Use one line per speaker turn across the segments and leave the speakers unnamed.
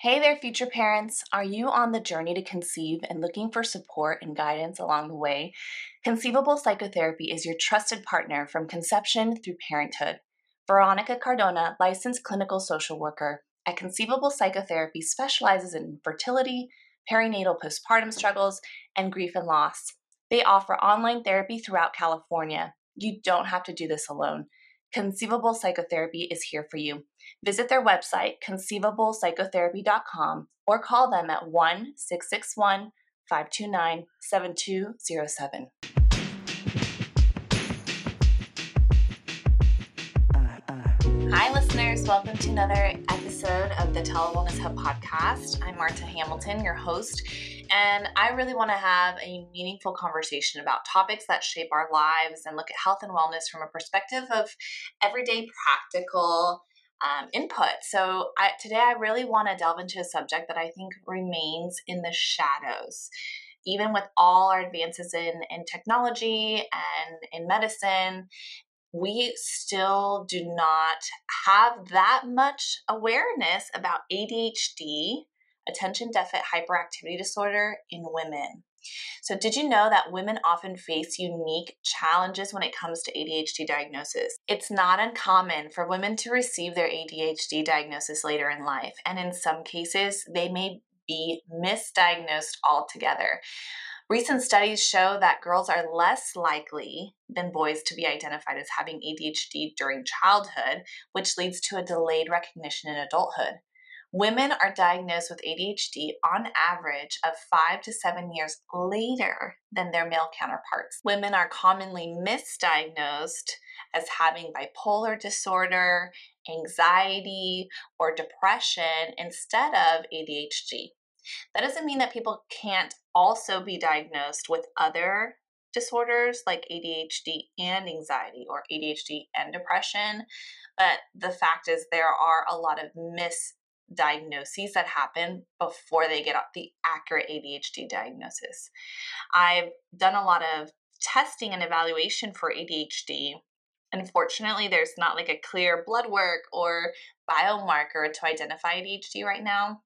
Hey there, future parents. Are you on the journey to conceive and looking for support and guidance along the way? Conceivable Psychotherapy is your trusted partner from conception through parenthood. Veronica Cardona, licensed clinical social worker at Conceivable Psychotherapy, specializes in fertility, perinatal postpartum struggles, and grief and loss. They offer online therapy throughout California. You don't have to do this alone. Conceivable Psychotherapy is here for you. Visit their website, conceivablepsychotherapy.com, or call them at 1 661 529 7207. Hi, listeners. Welcome to another episode of the Tele Wellness Hub podcast. I'm Marta Hamilton, your host, and I really want to have a meaningful conversation about topics that shape our lives and look at health and wellness from a perspective of everyday practical um, input. So I, today I really want to delve into a subject that I think remains in the shadows. Even with all our advances in, in technology and in medicine, we still do not have that much awareness about ADHD, attention deficit hyperactivity disorder, in women. So, did you know that women often face unique challenges when it comes to ADHD diagnosis? It's not uncommon for women to receive their ADHD diagnosis later in life, and in some cases, they may be misdiagnosed altogether. Recent studies show that girls are less likely than boys to be identified as having ADHD during childhood, which leads to a delayed recognition in adulthood. Women are diagnosed with ADHD on average of five to seven years later than their male counterparts. Women are commonly misdiagnosed as having bipolar disorder, anxiety, or depression instead of ADHD. That doesn't mean that people can't also be diagnosed with other disorders like ADHD and anxiety or ADHD and depression. But the fact is, there are a lot of mis diagnoses that happen before they get the accurate ADHD diagnosis. I've done a lot of testing and evaluation for ADHD. Unfortunately, there's not like a clear blood work or biomarker to identify ADHD right now.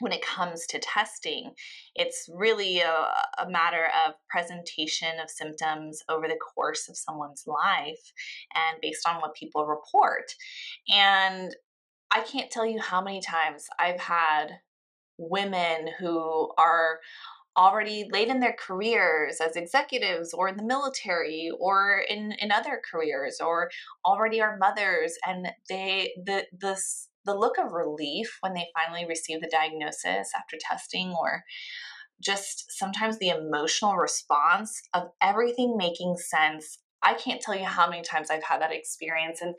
When it comes to testing, it's really a, a matter of presentation of symptoms over the course of someone's life and based on what people report. And I can't tell you how many times I've had women who are already late in their careers as executives or in the military or in, in other careers or already are mothers and they the this the look of relief when they finally receive the diagnosis after testing or just sometimes the emotional response of everything making sense I can't tell you how many times I've had that experience. And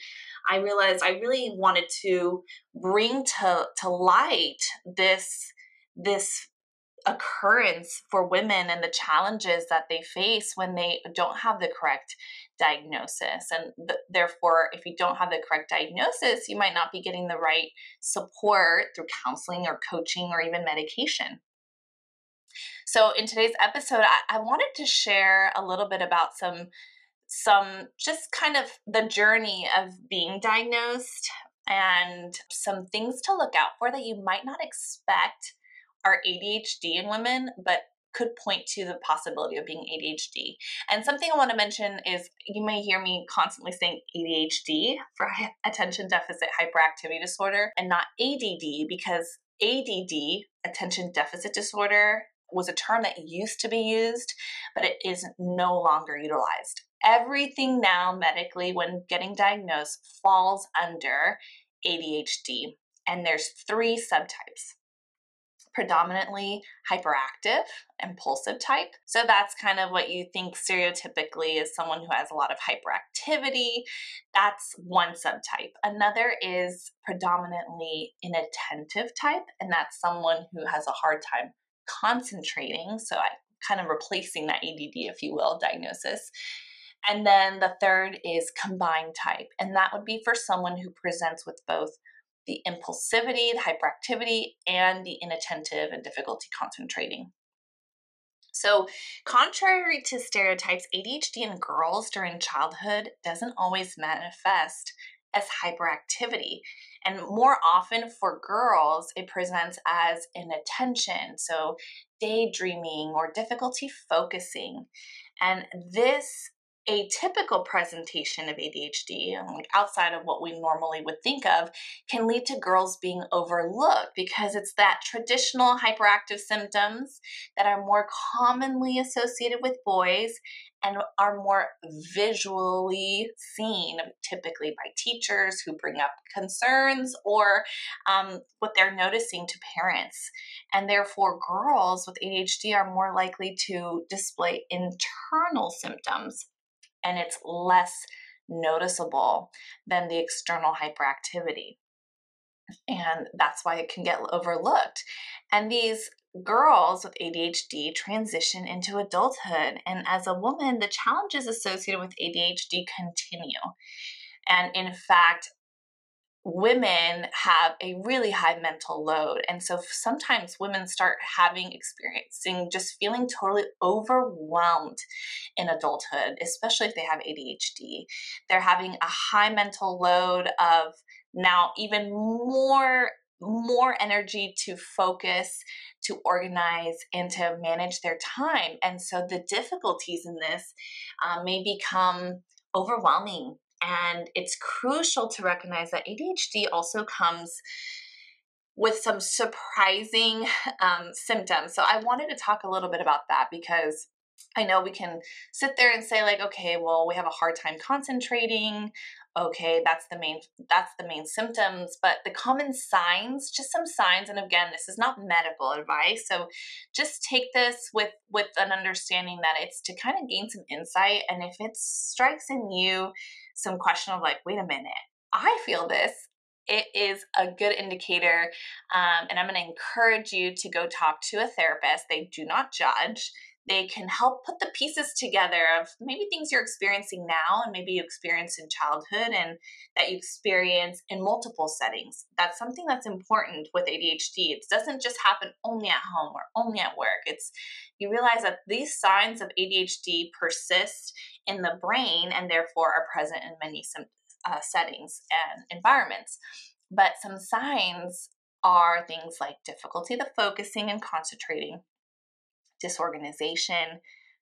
I realized I really wanted to bring to, to light this, this occurrence for women and the challenges that they face when they don't have the correct diagnosis. And th- therefore, if you don't have the correct diagnosis, you might not be getting the right support through counseling or coaching or even medication. So, in today's episode, I, I wanted to share a little bit about some some just kind of the journey of being diagnosed and some things to look out for that you might not expect are ADHD in women, but could point to the possibility of being ADHD. And something I want to mention is you may hear me constantly saying ADHD for attention deficit hyperactivity disorder and not ADD because ADD, attention deficit disorder, was a term that used to be used, but it is no longer utilized everything now medically when getting diagnosed falls under ADHD. And there's three subtypes predominantly hyperactive, impulsive type. So that's kind of what you think stereotypically is someone who has a lot of hyperactivity. That's one subtype. Another is predominantly inattentive type, and that's someone who has a hard time concentrating. So I kind of replacing that ADD, if you will, diagnosis. And then the third is combined type, and that would be for someone who presents with both the impulsivity, the hyperactivity, and the inattentive and difficulty concentrating. So, contrary to stereotypes, ADHD in girls during childhood doesn't always manifest as hyperactivity. And more often for girls, it presents as inattention, so daydreaming or difficulty focusing. And this a typical presentation of ADHD, outside of what we normally would think of, can lead to girls being overlooked because it's that traditional hyperactive symptoms that are more commonly associated with boys and are more visually seen, typically by teachers who bring up concerns or um, what they're noticing to parents. And therefore, girls with ADHD are more likely to display internal symptoms and it's less noticeable than the external hyperactivity. And that's why it can get overlooked. And these girls with ADHD transition into adulthood. And as a woman, the challenges associated with ADHD continue. And in fact, women have a really high mental load. And so sometimes women start having experiencing just feeling totally overwhelmed in adulthood, especially if they have ADHD. They're having a high mental load of now even more more energy to focus to organize and to manage their time and so the difficulties in this uh, may become overwhelming and it's crucial to recognize that ADHD also comes with some surprising um, symptoms. So I wanted to talk a little bit about that because I know we can sit there and say like, okay, well, we have a hard time concentrating. Okay, that's the main that's the main symptoms, but the common signs, just some signs and again, this is not medical advice. So just take this with with an understanding that it's to kind of gain some insight and if it strikes in you some question of like, wait a minute, I feel this. It is a good indicator. Um, and I'm going to encourage you to go talk to a therapist. They do not judge. They can help put the pieces together of maybe things you're experiencing now and maybe you experienced in childhood and that you experience in multiple settings. That's something that's important with ADHD. It doesn't just happen only at home or only at work. It's you realize that these signs of ADHD persist in the brain and therefore are present in many uh, settings and environments. But some signs are things like difficulty the focusing and concentrating, disorganization,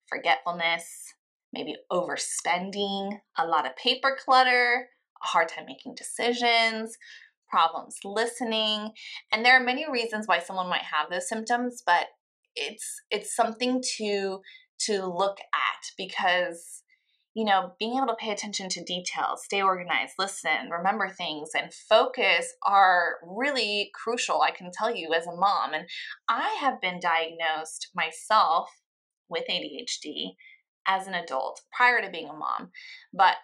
forgetfulness, maybe overspending, a lot of paper clutter, a hard time making decisions, problems listening. And there are many reasons why someone might have those symptoms, but it's it's something to to look at because you know, being able to pay attention to details, stay organized, listen, remember things, and focus are really crucial, I can tell you, as a mom. And I have been diagnosed myself with ADHD as an adult prior to being a mom. But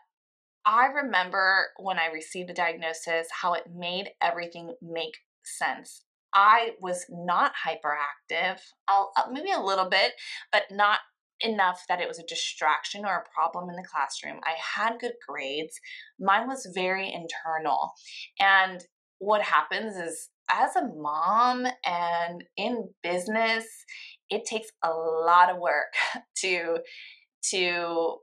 I remember when I received the diagnosis how it made everything make sense. I was not hyperactive, I'll, maybe a little bit, but not enough that it was a distraction or a problem in the classroom. I had good grades. Mine was very internal. And what happens is, as a mom and in business, it takes a lot of work to to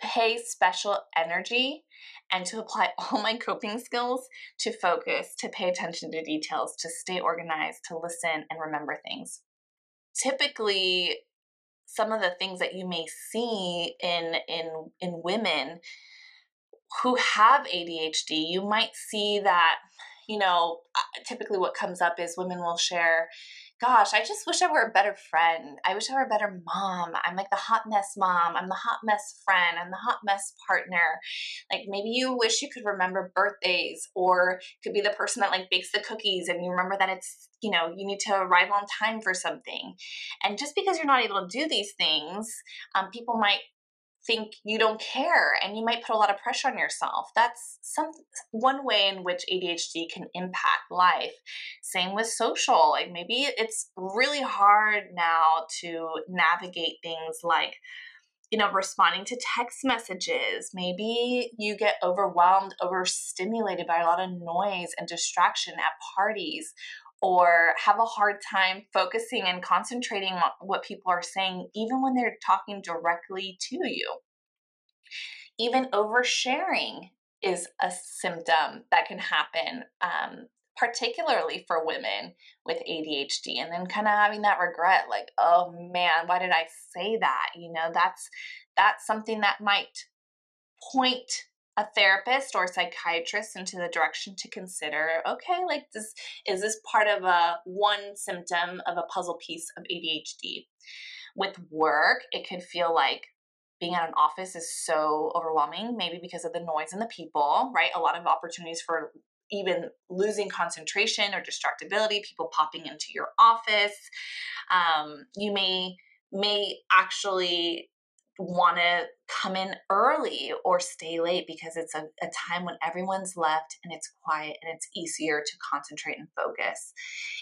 pay special energy and to apply all my coping skills to focus, to pay attention to details, to stay organized, to listen and remember things. Typically, some of the things that you may see in in in women who have ADHD, you might see that you know uh, typically what comes up is women will share gosh, I just wish I were a better friend. I wish I were a better mom. I'm like the hot mess mom. I'm the hot mess friend. I'm the hot mess partner. Like maybe you wish you could remember birthdays or could be the person that like bakes the cookies and you remember that it's, you know, you need to arrive on time for something. And just because you're not able to do these things, um, people might think you don't care and you might put a lot of pressure on yourself. That's some one way in which ADHD can impact life. Same with social. Like maybe it's really hard now to navigate things like you know, responding to text messages. Maybe you get overwhelmed, overstimulated by a lot of noise and distraction at parties or have a hard time focusing and concentrating on what people are saying, even when they're talking directly to you. Even oversharing is a symptom that can happen um, particularly for women with ADHD and then kind of having that regret like oh man why did I say that you know that's that's something that might point a therapist or a psychiatrist into the direction to consider okay like this is this part of a one symptom of a puzzle piece of ADHD with work it can feel like being at an office is so overwhelming maybe because of the noise and the people right a lot of opportunities for even losing concentration or distractibility, people popping into your office. Um, you may may actually want to come in early or stay late because it's a, a time when everyone's left and it's quiet and it's easier to concentrate and focus.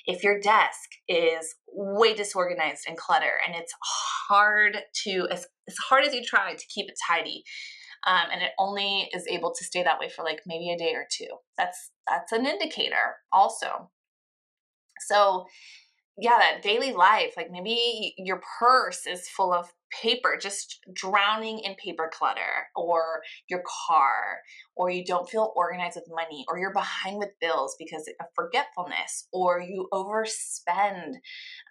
If your desk is way disorganized and clutter and it's hard to, as, as hard as you try to keep it tidy, um, and it only is able to stay that way for like maybe a day or two. That's that's an indicator also. So yeah, that daily life, like maybe your purse is full of paper, just drowning in paper clutter, or your car, or you don't feel organized with money, or you're behind with bills because of forgetfulness, or you overspend,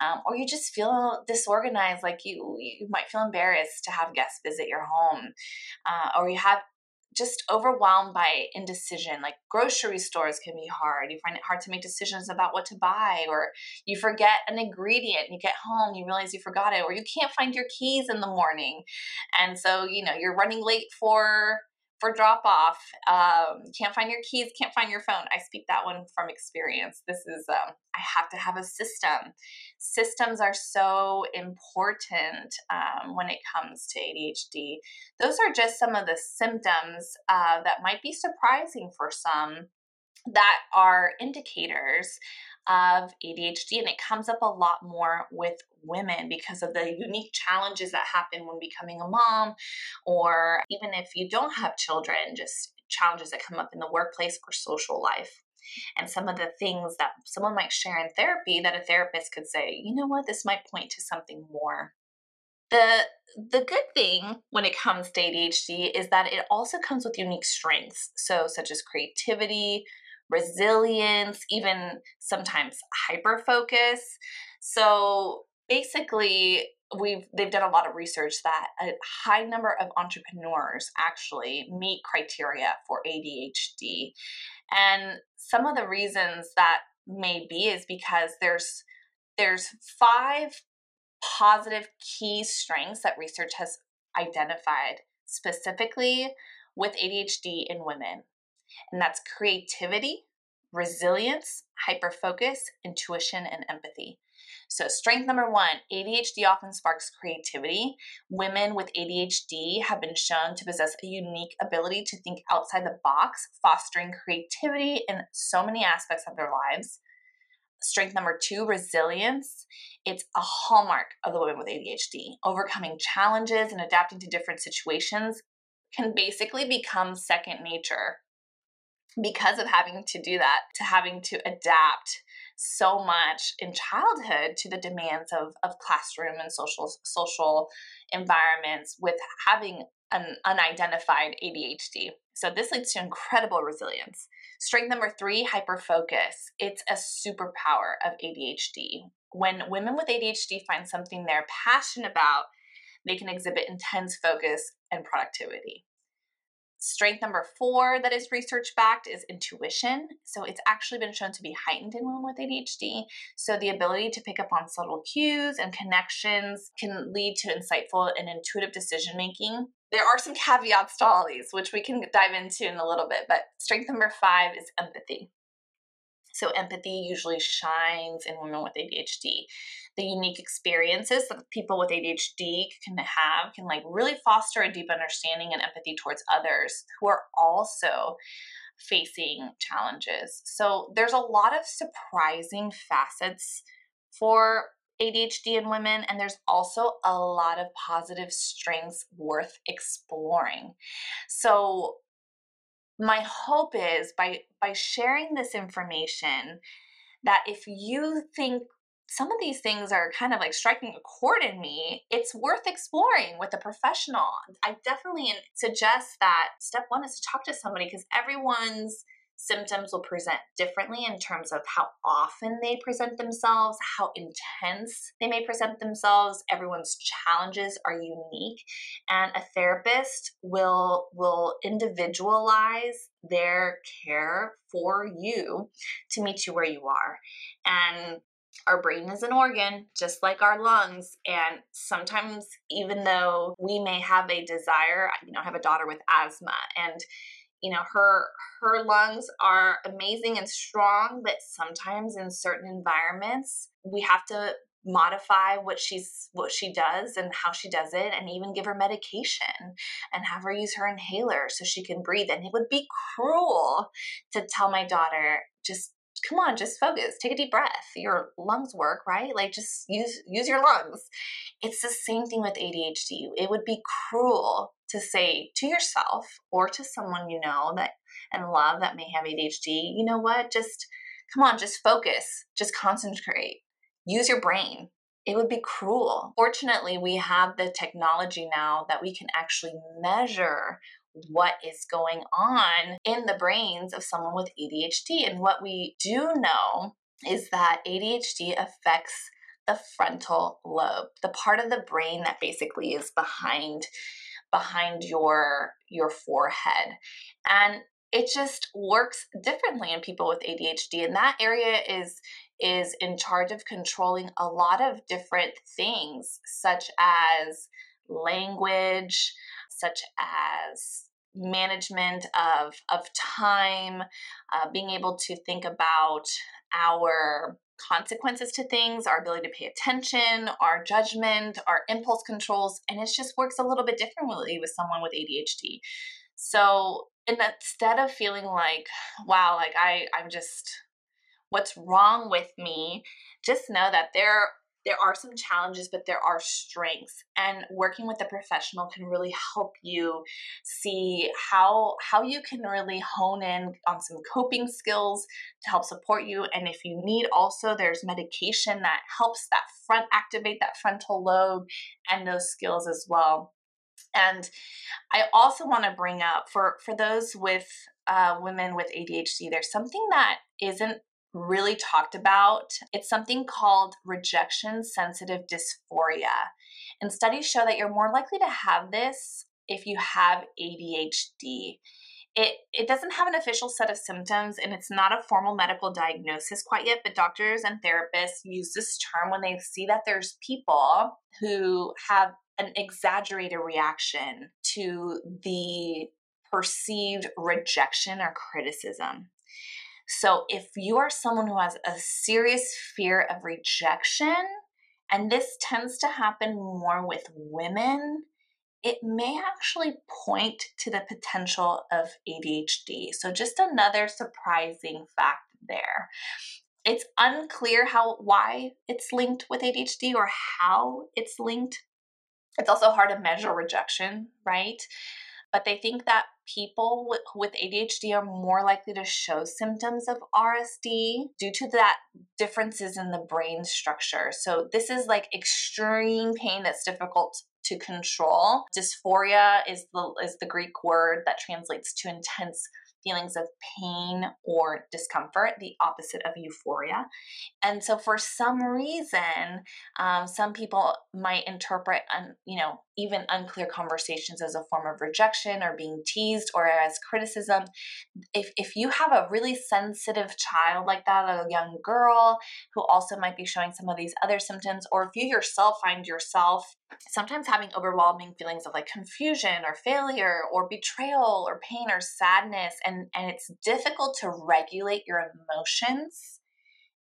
um, or you just feel disorganized, like you you might feel embarrassed to have guests visit your home, uh, or you have just overwhelmed by indecision. Like grocery stores can be hard. You find it hard to make decisions about what to buy, or you forget an ingredient. You get home, you realize you forgot it, or you can't find your keys in the morning. And so, you know, you're running late for for drop off. Um, can't find your keys, can't find your phone. I speak that one from experience. This is, um, I have to have a system. Systems are so important um, when it comes to ADHD. Those are just some of the symptoms uh, that might be surprising for some that are indicators of ADHD, and it comes up a lot more with women because of the unique challenges that happen when becoming a mom, or even if you don't have children, just challenges that come up in the workplace or social life. And some of the things that someone might share in therapy that a therapist could say, you know what, this might point to something more. The the good thing when it comes to ADHD is that it also comes with unique strengths. So such as creativity, resilience, even sometimes hyper focus. So basically, we've they've done a lot of research that a high number of entrepreneurs actually meet criteria for ADHD. And some of the reasons that may be is because there's there's five positive key strengths that research has identified specifically with ADHD in women and that's creativity, resilience, hyperfocus, intuition, and empathy. So, strength number one ADHD often sparks creativity. Women with ADHD have been shown to possess a unique ability to think outside the box, fostering creativity in so many aspects of their lives. Strength number two, resilience. It's a hallmark of the women with ADHD. Overcoming challenges and adapting to different situations can basically become second nature because of having to do that, to having to adapt so much in childhood to the demands of, of classroom and social social environments with having an unidentified ADHD. So this leads to incredible resilience. Strength number three, hyperfocus. It's a superpower of ADHD. When women with ADHD find something they're passionate about, they can exhibit intense focus and productivity. Strength number four that is research backed is intuition. So it's actually been shown to be heightened in women with ADHD. So the ability to pick up on subtle cues and connections can lead to insightful and intuitive decision making. There are some caveats to oh. all these, which we can dive into in a little bit, but strength number five is empathy. So empathy usually shines in women with ADHD the unique experiences that people with ADHD can have can like really foster a deep understanding and empathy towards others who are also facing challenges. So there's a lot of surprising facets for ADHD in women, and there's also a lot of positive strengths worth exploring. So my hope is by by sharing this information that if you think some of these things are kind of like striking a chord in me, it's worth exploring with a professional. I definitely suggest that step one is to talk to somebody because everyone's symptoms will present differently in terms of how often they present themselves, how intense they may present themselves. Everyone's challenges are unique, and a therapist will will individualize their care for you to meet you where you are. And our brain is an organ just like our lungs and sometimes even though we may have a desire you know i have a daughter with asthma and you know her her lungs are amazing and strong but sometimes in certain environments we have to modify what she's what she does and how she does it and even give her medication and have her use her inhaler so she can breathe. And it would be cruel to tell my daughter just come on just focus take a deep breath. Your lungs work right? Like just use use your lungs. It's the same thing with ADHD it would be cruel to say to yourself or to someone you know that and love that may have ADHD you know what just come on just focus just concentrate use your brain it would be cruel. Fortunately, we have the technology now that we can actually measure what is going on in the brains of someone with ADHD. And what we do know is that ADHD affects the frontal lobe, the part of the brain that basically is behind behind your your forehead. And it just works differently in people with ADHD and that area is is in charge of controlling a lot of different things such as language, such as management of of time, uh, being able to think about our consequences to things, our ability to pay attention, our judgment, our impulse controls, and it just works a little bit differently with someone with ADHD. So, instead of feeling like, wow, like I, I'm just, what's wrong with me? Just know that there there are some challenges, but there are strengths. And working with a professional can really help you see how how you can really hone in on some coping skills to help support you. And if you need also, there's medication that helps that front activate that frontal lobe and those skills as well. And I also want to bring up for for those with uh, women with ADHD, there's something that isn't really talked about. It's something called rejection sensitive dysphoria. And studies show that you're more likely to have this if you have ADHD. It, it doesn't have an official set of symptoms and it's not a formal medical diagnosis quite yet, but doctors and therapists use this term when they see that there's people who have an exaggerated reaction to the perceived rejection or criticism. So, if you are someone who has a serious fear of rejection, and this tends to happen more with women, it may actually point to the potential of ADHD. So, just another surprising fact there. It's unclear how why it's linked with ADHD or how it's linked. It's also hard to measure rejection, right? But they think that people with, ADHD are more likely to show symptoms of RSD due to that differences in the brain structure. So this is like extreme pain that's difficult to control. Dysphoria is the is the Greek word that translates to intense feelings of pain or discomfort, the opposite of euphoria. And so, for some reason, um, some people might interpret, un, you know, even unclear conversations as a form of rejection or being teased or as criticism. If, if you have a really sensitive child like that, a young girl who also might be showing some of these other symptoms, or if you yourself find yourself sometimes having overwhelming feelings of like confusion or failure or betrayal or pain or sadness, and, and it's difficult to regulate your emotions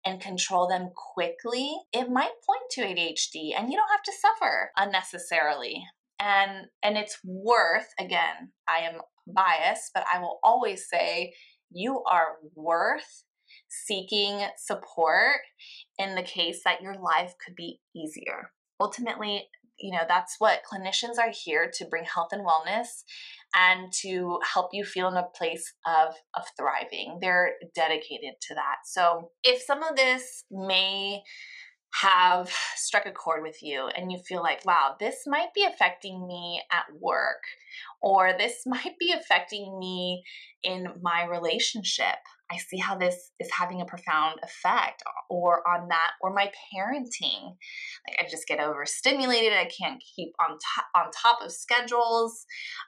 and control them quickly, it might point to ADHD and you don't have to suffer unnecessarily. And and it's worth again, I am biased, but I will always say you are worth seeking support in the case that your life could be easier. Ultimately, you know, that's what clinicians are here to bring health and wellness and to help you feel in a place of, of thriving. They're dedicated to that. So if some of this may have struck a chord with you and you feel like, wow, this might be affecting me at work, or this might be affecting me in my relationship. I see how this is having a profound effect or on that or my parenting. Like I just get overstimulated, I can't keep on top on top of schedules.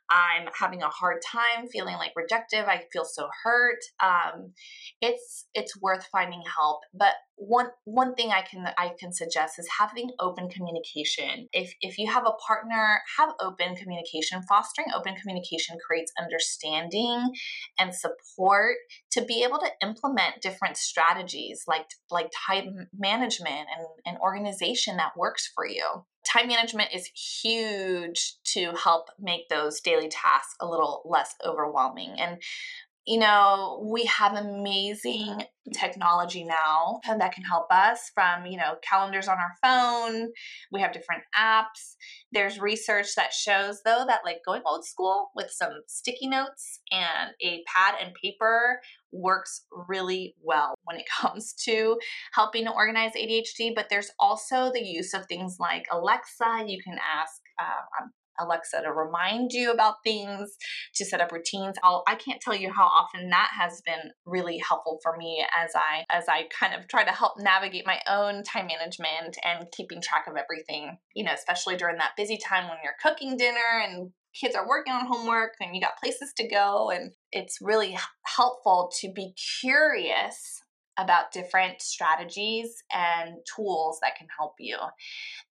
I'm having a hard time feeling like rejected. I feel so hurt. Um, it's it's worth finding help, but one one thing I can I can suggest is having open communication. If if you have a partner, have open communication. Fostering open communication creates understanding and support to be able to implement different strategies like like time management and, and organization that works for you. Time management is huge to help make those daily tasks a little less overwhelming. And you know, we have amazing technology now that can help us from, you know, calendars on our phone. We have different apps. There's research that shows, though, that like going old school with some sticky notes and a pad and paper works really well when it comes to helping to organize ADHD. But there's also the use of things like Alexa. You can ask, uh, Alexa to remind you about things, to set up routines. I'll, I can't tell you how often that has been really helpful for me as I as I kind of try to help navigate my own time management and keeping track of everything. You know, especially during that busy time when you're cooking dinner and kids are working on homework and you got places to go and it's really helpful to be curious about different strategies and tools that can help you.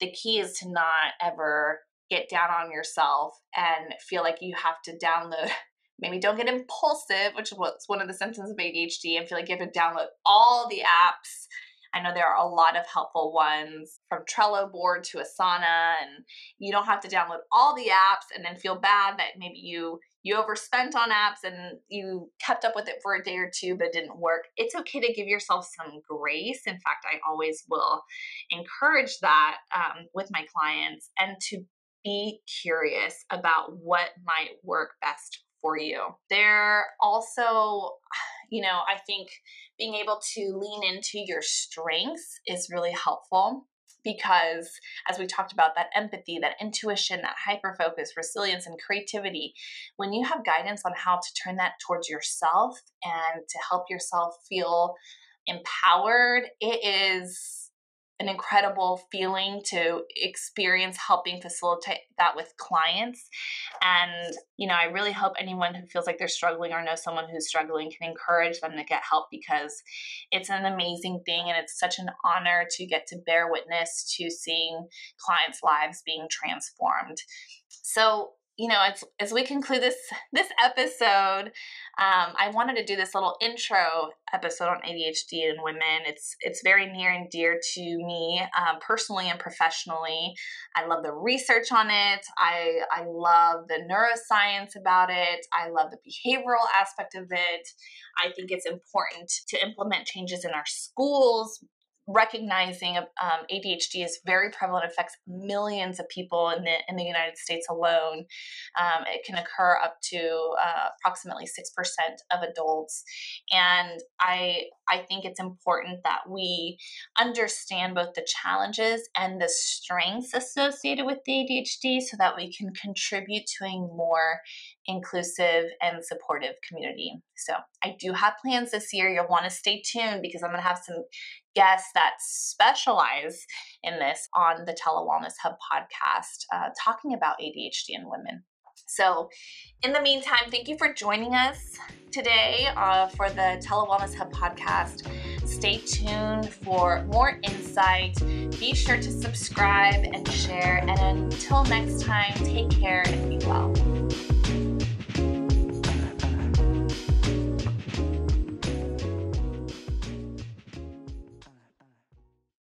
The key is to not ever get down on yourself and feel like you have to download maybe don't get impulsive which was one of the symptoms of adhd and feel like you have to download all the apps. I know there are a lot of helpful ones from trello board to asana and you don't have to download all the apps and then feel bad that maybe you you overspent on apps and you kept up with it for a day or two but it didn't work. It's okay to give yourself some grace. In fact i always will encourage that um, with my clients and to be curious about what might work best for you. There also, you know, I think being able to lean into your strengths is really helpful because as we talked about that empathy that intuition that hyper focus resilience and creativity when you have guidance on how to turn that towards yourself and to help yourself feel empowered it is an incredible feeling to experience helping facilitate that with clients. And, you know, I really hope anyone who feels like they're struggling or knows someone who's struggling can encourage them to get help because it's an amazing thing and it's such an honor to get to bear witness to seeing clients' lives being transformed. So, you know, as, as we conclude this this episode, um, I wanted to do this little intro episode on ADHD in women. It's it's very near and dear to me um, personally and professionally. I love the research on it. I I love the neuroscience about it. I love the behavioral aspect of it. I think it's important to implement changes in our schools, recognizing um, ADHD is very prevalent, affects millions of people in the in the United States alone. Um, it can occur up to uh, approximately six percent of adults, and I I think it's important that we understand both the challenges and the strengths associated with the ADHD, so that we can contribute to a more inclusive and supportive community. So I do have plans this year. You'll want to stay tuned because I'm going to have some guests that specialize in this on the Telewellness Hub podcast, uh, talking about ADHD in women. So, in the meantime, thank you for joining us today uh, for the Telewellness Hub podcast. Stay tuned for more insight. Be sure to subscribe and share. And until next time, take care and be well.